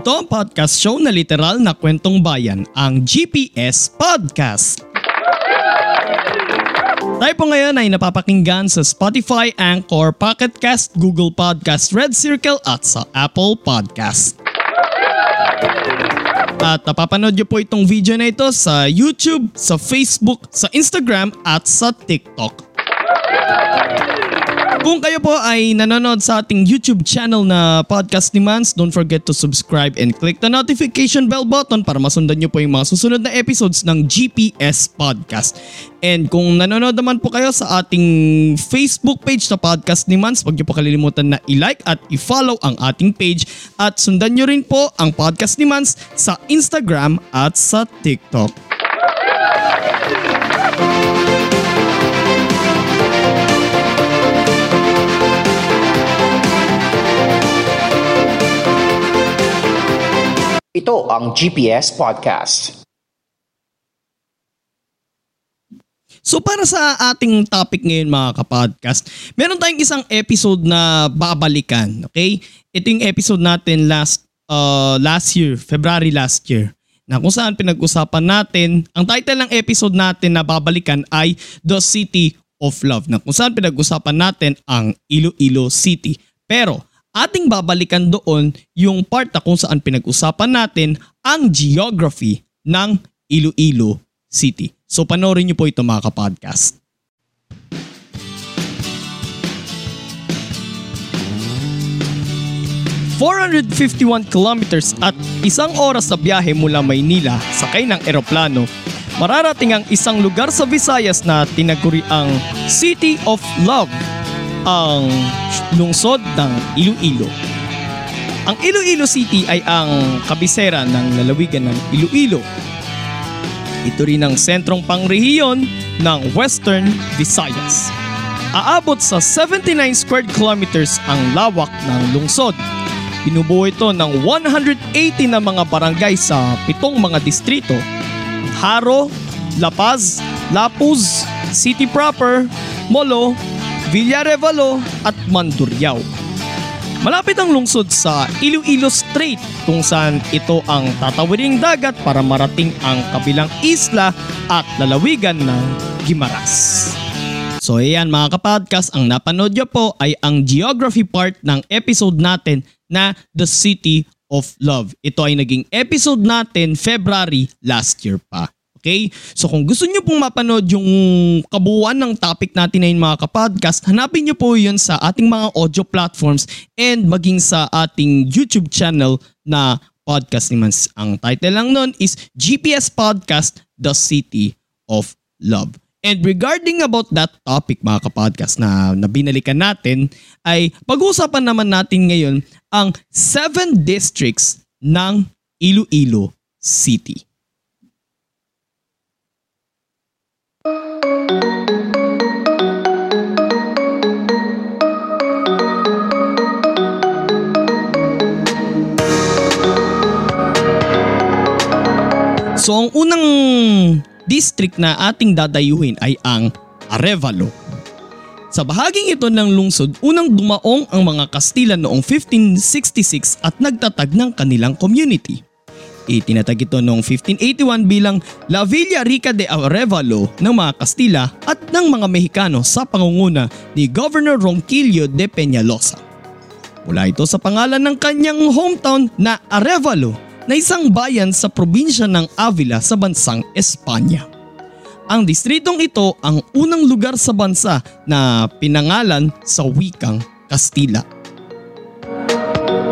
Ito ang podcast show na literal na kwentong bayan, ang GPS Podcast. Tayo po ngayon ay napapakinggan sa Spotify, Anchor, Pocket Cast, Google Podcast, Red Circle at sa Apple Podcast. At napapanood nyo po itong video na ito sa YouTube, sa Facebook, sa Instagram at sa TikTok. Kung kayo po ay nanonood sa ating YouTube channel na Podcast ni Mans, don't forget to subscribe and click the notification bell button para masundan nyo po yung mga susunod na episodes ng GPS Podcast. And kung nanonood naman po kayo sa ating Facebook page na Podcast ni Mans, huwag nyo po kalilimutan na i-like at i-follow ang ating page at sundan nyo rin po ang Podcast ni Mans sa Instagram at sa TikTok. Ito ang GPS Podcast. So para sa ating topic ngayon mga kapodcast, meron tayong isang episode na babalikan, okay? Ito yung episode natin last uh, last year, February last year. Na kung saan pinag-usapan natin, ang title ng episode natin na babalikan ay The City of Love. Na kung saan pinag-usapan natin ang Iloilo City. Pero ating babalikan doon yung part na kung saan pinag-usapan natin ang geography ng Iloilo City. So panoorin niyo po ito mga kapodcast. ...451 kilometers at isang oras na biyahe mula Maynila sakay ng eroplano, mararating ang isang lugar sa Visayas na tinaguri ang City of Love ang lungsod ng Iloilo. Ang Iloilo City ay ang kabisera ng lalawigan ng Iloilo. Ito rin ang sentrong pangrehiyon ng Western Visayas. Aabot sa 79 square kilometers ang lawak ng lungsod. Binubuo ito ng 180 na mga barangay sa pitong mga distrito. Haro, La Paz, Lapuz, City Proper, Molo, Villarevalo at Mandurriao. Malapit ang lungsod sa Iloilo Strait kung saan ito ang tatawiring dagat para marating ang kabilang isla at lalawigan ng Gimaras. So ayan mga kapodcast, ang napanood nyo po ay ang geography part ng episode natin na The City of Love. Ito ay naging episode natin February last year pa. Okay? So kung gusto niyo pong mapanood yung kabuuan ng topic natin na mga kapodcast, hanapin niyo po yun sa ating mga audio platforms and maging sa ating YouTube channel na podcast ni Mans. Ang title lang nun is GPS Podcast, The City of Love. And regarding about that topic mga kapodcast na, na binalikan natin, ay pag-uusapan naman natin ngayon ang 7 districts ng Iloilo City. So ang unang district na ating dadayuhin ay ang Arevalo. Sa bahaging ito ng lungsod, unang dumaong ang mga Kastila noong 1566 at nagtatag ng kanilang community. Itinatag ito noong 1581 bilang La Villa Rica de Arevalo ng mga Kastila at ng mga Mexicano sa pangunguna ni Governor Ronquillo de Peñalosa. Mula ito sa pangalan ng kanyang hometown na Arevalo na isang bayan sa probinsya ng Avila sa bansang Espanya. Ang distritong ito ang unang lugar sa bansa na pinangalan sa wikang Kastila.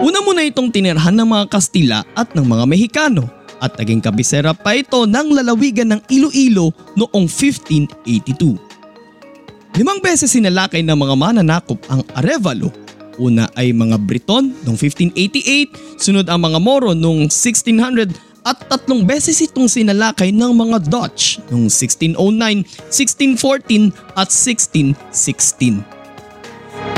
Una muna itong tinirhan ng mga Kastila at ng mga Mexicano at naging kabisera pa ito ng lalawigan ng Iloilo noong 1582. Limang beses sinalakay ng mga mananakop ang Arevalo Una ay mga Briton noong 1588, sunod ang mga Moro noong 1600 at tatlong beses itong sinalakay ng mga Dutch noong 1609, 1614 at 1616.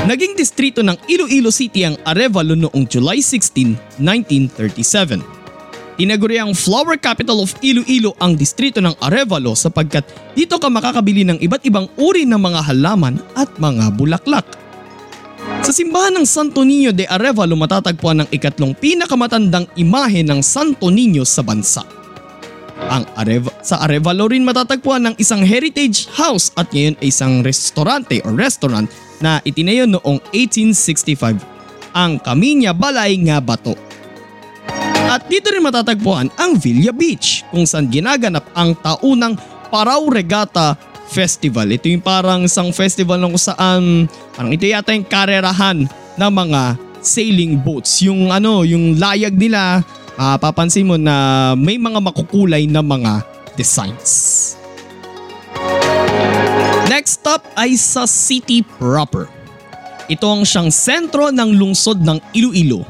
Naging distrito ng Iloilo City ang Arevalo noong July 16, 1937. Tinaguri ang flower capital of Iloilo ang distrito ng Arevalo sapagkat dito ka makakabili ng iba't ibang uri ng mga halaman at mga bulaklak. Sa simbahan ng Santo Niño de Arevalo matatagpuan ang ikatlong pinakamatandang imahe ng Santo Niño sa bansa. Ang Areva, sa Arevalo rin matatagpuan ng isang heritage house at ngayon ay isang restaurante o restaurant na itinayo noong 1865, ang Kaminya Balay nga Bato. At dito rin matatagpuan ang Villa Beach kung saan ginaganap ang taunang Parao Regatta Festival. Ito yung parang isang festival na kung saan parang ito yata yung karerahan ng mga sailing boats. Yung ano, yung layag nila, mapapansin mo na may mga makukulay na mga designs. Next stop ay sa city proper. Ito ang siyang sentro ng lungsod ng Iloilo.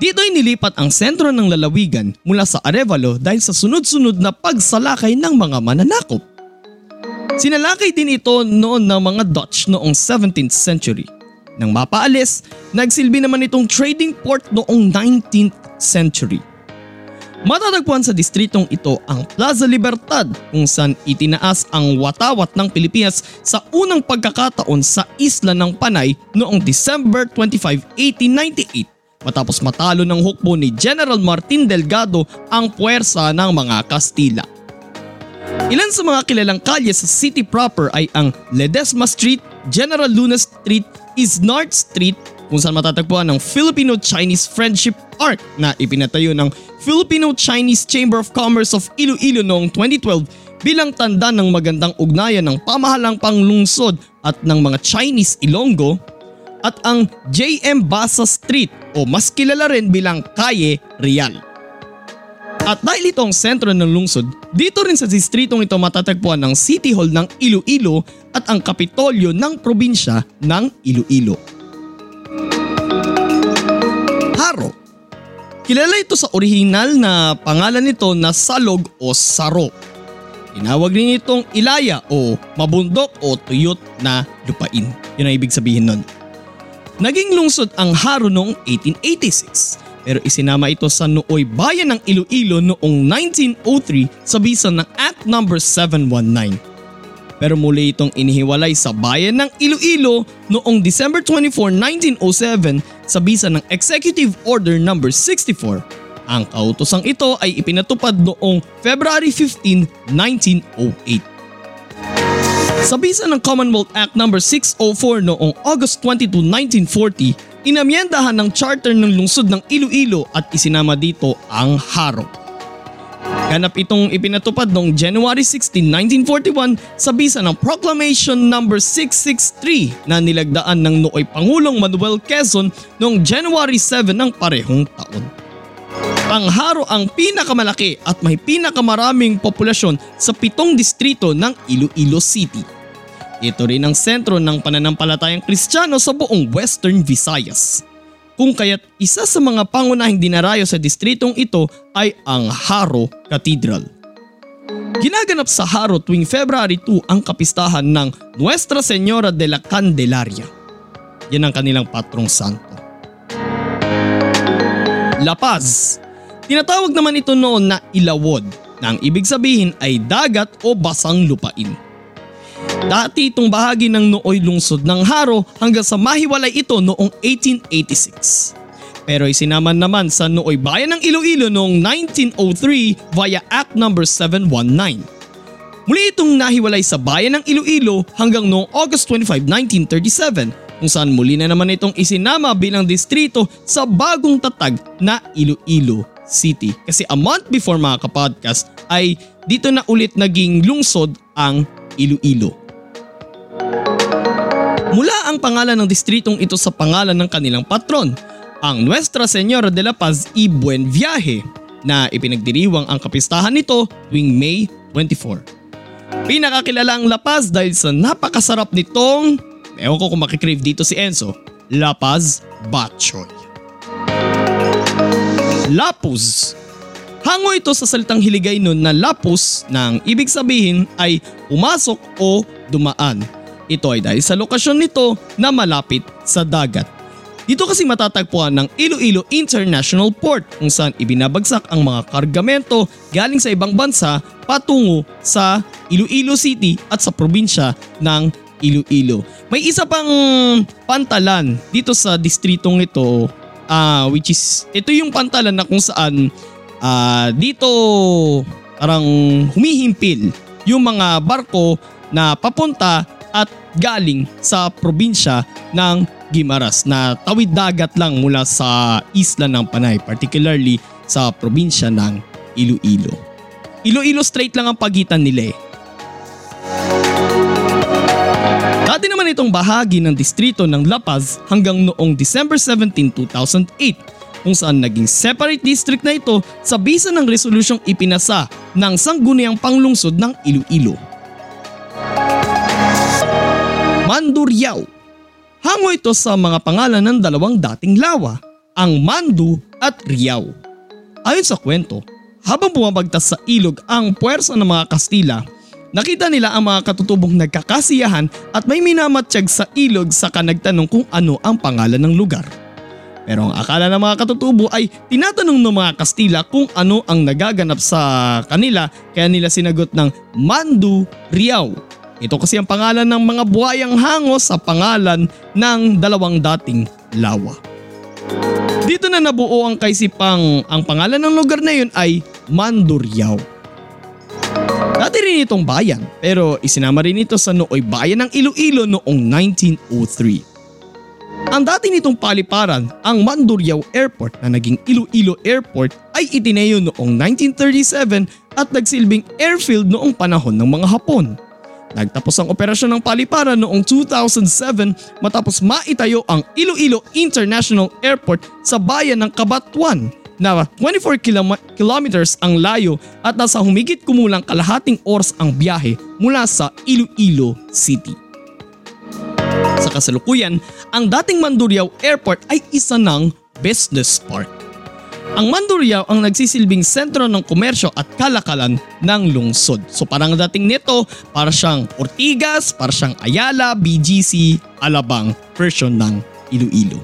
Dito ay nilipat ang sentro ng lalawigan mula sa Arevalo dahil sa sunod-sunod na pagsalakay ng mga mananakop. Sinalakay din ito noon ng mga Dutch noong 17th century. Nang mapaalis, nagsilbi naman itong trading port noong 19th century. Matatagpuan sa distritong ito ang Plaza Libertad kung saan itinaas ang watawat ng Pilipinas sa unang pagkakataon sa isla ng Panay noong December 25, 1898 matapos matalo ng hukbo ni General Martin Delgado ang puwersa ng mga Kastila. Ilan sa mga kilalang kalye sa city proper ay ang Ledesma Street, General Luna Street, Isnard Street kung saan matatagpuan ang Filipino-Chinese Friendship Arc na ipinatayo ng Filipino-Chinese Chamber of Commerce of Iloilo noong 2012 bilang tanda ng magandang ugnayan ng pamahalang panglungsod at ng mga Chinese Ilonggo at ang JM Basa Street o mas kilala rin bilang Kaye Real. At dahil ito ang sentro ng lungsod, dito rin sa distritong ito matatagpuan ang City Hall ng Iloilo at ang Kapitolyo ng probinsya ng Iloilo. Haro Kilala ito sa orihinal na pangalan nito na Salog o Saro. Tinawag rin itong Ilaya o Mabundok o Tuyot na lupain. Yun ang ibig sabihin nun. Naging lungsod ang Haro noong 1886 pero isinama ito sa Nooy Bayan ng Iloilo noong 1903 sa bisa ng Act No. 719. Pero muli itong inihiwalay sa bayan ng Iloilo noong December 24, 1907 sa bisa ng Executive Order No. 64. Ang kautosang ito ay ipinatupad noong February 15, 1908. Sa bisa ng Commonwealth Act No. 604 noong August 22, 1940, inamyendahan ng charter ng lungsod ng Iloilo at isinama dito ang Haro. Ganap itong ipinatupad noong January 16, 1941 sa bisa ng Proclamation No. 663 na nilagdaan ng nooy Pangulong Manuel Quezon noong January 7 ng parehong taon. Ang Haro ang pinakamalaki at may pinakamaraming populasyon sa pitong distrito ng Iloilo City. Ito rin ang sentro ng pananampalatayang Kristiyano sa buong Western Visayas. Kung kaya't isa sa mga pangunahing dinarayo sa distritong ito ay ang Haro Cathedral. Ginaganap sa Haro tuwing February 2 ang kapistahan ng Nuestra Señora de la Candelaria. Yan ang kanilang patrong santo. La Paz Tinatawag naman ito noon na ilawod na ang ibig sabihin ay dagat o basang lupain. Dati itong bahagi ng nooy lungsod ng Haro hanggang sa mahiwalay ito noong 1886. Pero isinaman naman sa nooy bayan ng Iloilo noong 1903 via Act No. 719. Muli itong nahiwalay sa bayan ng Iloilo hanggang noong August 25, 1937 kung saan muli na naman itong isinama bilang distrito sa bagong tatag na Iloilo City. Kasi a month before mga kapodcast ay dito na ulit naging lungsod ang Iloilo. Mula ang pangalan ng distritong ito sa pangalan ng kanilang patron, ang Nuestra Senora de la Paz y Buen Viaje na ipinagdiriwang ang kapistahan nito tuwing May 24. Pinakakilala ang La Paz dahil sa napakasarap nitong, ewan ko kung makikrave dito si Enzo, La Paz Bok Lapus Hango ito sa salitang Hiligaynon na lapus na ang ibig sabihin ay pumasok o dumaan ito ay dahil sa lokasyon nito na malapit sa dagat. Dito kasi matatagpuan ng Iloilo International Port kung saan ibinabagsak ang mga kargamento galing sa ibang bansa patungo sa Iloilo City at sa probinsya ng Iloilo. May isa pang pantalan dito sa distritong ito uh, ah, which is ito yung pantalan na kung saan uh, dito parang humihimpil yung mga barko na papunta at galing sa probinsya ng Gimaras na tawid dagat lang mula sa isla ng Panay, particularly sa probinsya ng Iloilo. Iloilo straight lang ang pagitan nila eh. Dati naman itong bahagi ng distrito ng La Paz hanggang noong December 17, 2008 kung saan naging separate district na ito sa bisa ng resolusyong ipinasa ng sangguniang panglungsod ng Iloilo. Manduryaw. Hango ito sa mga pangalan ng dalawang dating lawa, ang Mandu at Riau. Ayon sa kwento, habang bumabagtas sa ilog ang puwersa ng mga Kastila, nakita nila ang mga katutubong nagkakasiyahan at may minamatsyag sa ilog sa kanagtanong kung ano ang pangalan ng lugar. Pero ang akala ng mga katutubo ay tinatanong ng mga Kastila kung ano ang nagaganap sa kanila kaya nila sinagot ng Mandu Riau ito kasi ang pangalan ng mga buhayang hango sa pangalan ng dalawang dating lawa. Dito na nabuo ang kaisipang ang pangalan ng lugar na yun ay Manduryaw. Dati rin itong bayan pero isinama rin ito sa nooy bayan ng Iloilo noong 1903. Ang dati nitong paliparan, ang Manduryaw Airport na naging Iloilo Airport ay itinayo noong 1937 at nagsilbing airfield noong panahon ng mga Hapon. Nagtapos ang operasyon ng paliparan noong 2007 matapos maitayo ang Iloilo International Airport sa bayan ng Kabatuan na 24 km kilometers ang layo at nasa humigit kumulang kalahating oras ang biyahe mula sa Iloilo City. Sa kasalukuyan, ang dating Mandurriao Airport ay isa ng business park. Ang Mandurriao ang nagsisilbing sentro ng komersyo at kalakalan ng lungsod. So parang dating nito, para siyang Ortigas, para siyang Ayala, BGC, Alabang version ng Iloilo.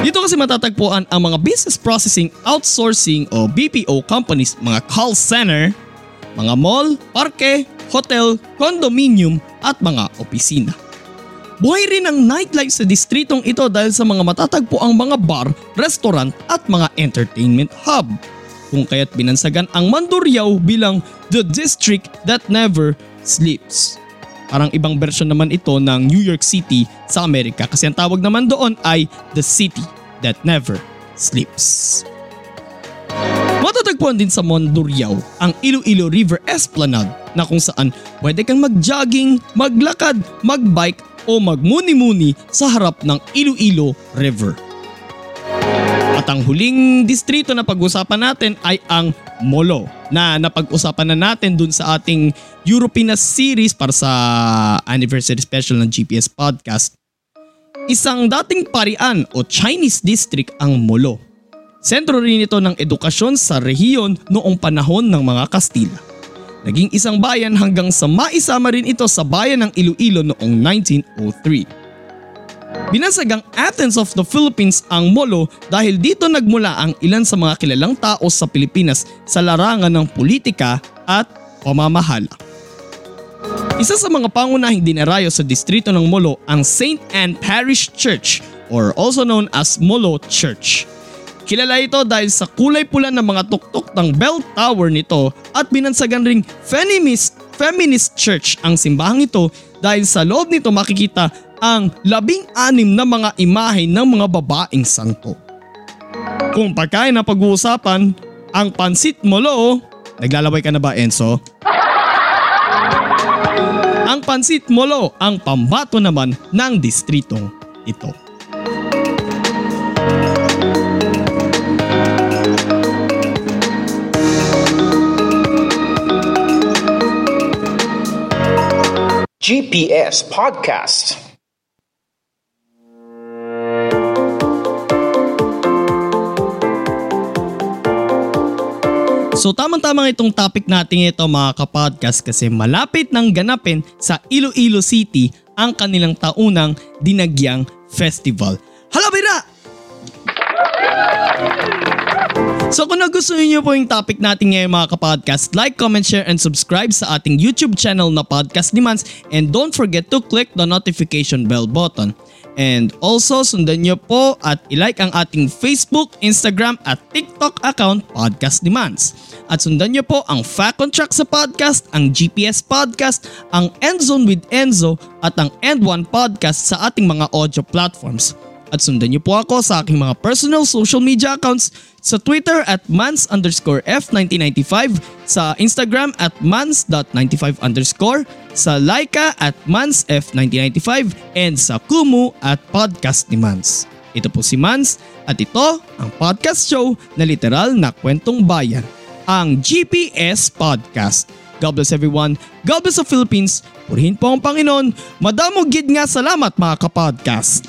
Dito kasi matatagpuan ang mga business processing outsourcing o BPO companies, mga call center, mga mall, parke, hotel, condominium at mga opisina. Buhay rin ang nightlife sa distritong ito dahil sa mga matatagpo ang mga bar, restaurant at mga entertainment hub. Kung kaya't binansagan ang Mandurriao bilang The District That Never Sleeps. Parang ibang version naman ito ng New York City sa Amerika kasi ang tawag naman doon ay The City That Never Sleeps. Matatagpuan din sa Mondurriao ang Iloilo River Esplanade na kung saan pwede kang mag-jogging, maglakad, magbike o magmuni-muni sa harap ng Iloilo River. At ang huling distrito na pag-usapan natin ay ang Molo na napag-usapan na natin dun sa ating European series para sa anniversary special ng GPS podcast. Isang dating parian o Chinese district ang Molo. Sentro rin ito ng edukasyon sa rehiyon noong panahon ng mga Kastila. Naging isang bayan hanggang sa maisama rin ito sa bayan ng Iloilo noong 1903. Binansagang Athens of the Philippines ang Molo dahil dito nagmula ang ilan sa mga kilalang tao sa Pilipinas sa larangan ng politika at pamamahala. Isa sa mga pangunahing dinarayo sa distrito ng Molo ang St. Anne Parish Church or also known as Molo Church. Kilala ito dahil sa kulay pula ng mga tuktok ng bell tower nito at binansagan ring feminist, feminist church ang simbahang ito dahil sa loob nito makikita ang labing-anim na mga imahe ng mga babaeng santo. Kung pagkain na pag-uusapan, ang pansit molo, naglalaway ka na ba Enzo? ang pansit molo ang pambato naman ng distritong ito. GPS Podcast. So tamang-tama itong topic natin ito mga kapodcast kasi malapit nang ganapin sa Iloilo City ang kanilang taunang Dinagyang Festival. Hala Bira! So kung nagustuhan niyo po yung topic natin ngayon mga kapodcast, like, comment, share, and subscribe sa ating YouTube channel na Podcast Demands and don't forget to click the notification bell button. And also sundan niyo po at ilike ang ating Facebook, Instagram at TikTok account Podcast Demands. At sundan niyo po ang Fact on Track sa podcast, ang GPS Podcast, ang Endzone with Enzo at ang End One Podcast sa ating mga audio platforms. At sundan niyo po ako sa aking mga personal social media accounts sa Twitter at mans underscore F1995, sa Instagram at mans.95 underscore, sa Laika at mansf1995, and sa Kumu at Podcast ni Mans. Ito po si Mans at ito ang podcast show na literal na kwentong bayan, ang GPS Podcast. God bless everyone. God bless the Philippines. Purihin po ang Panginoon. Madamo gid nga salamat mga kapodcast.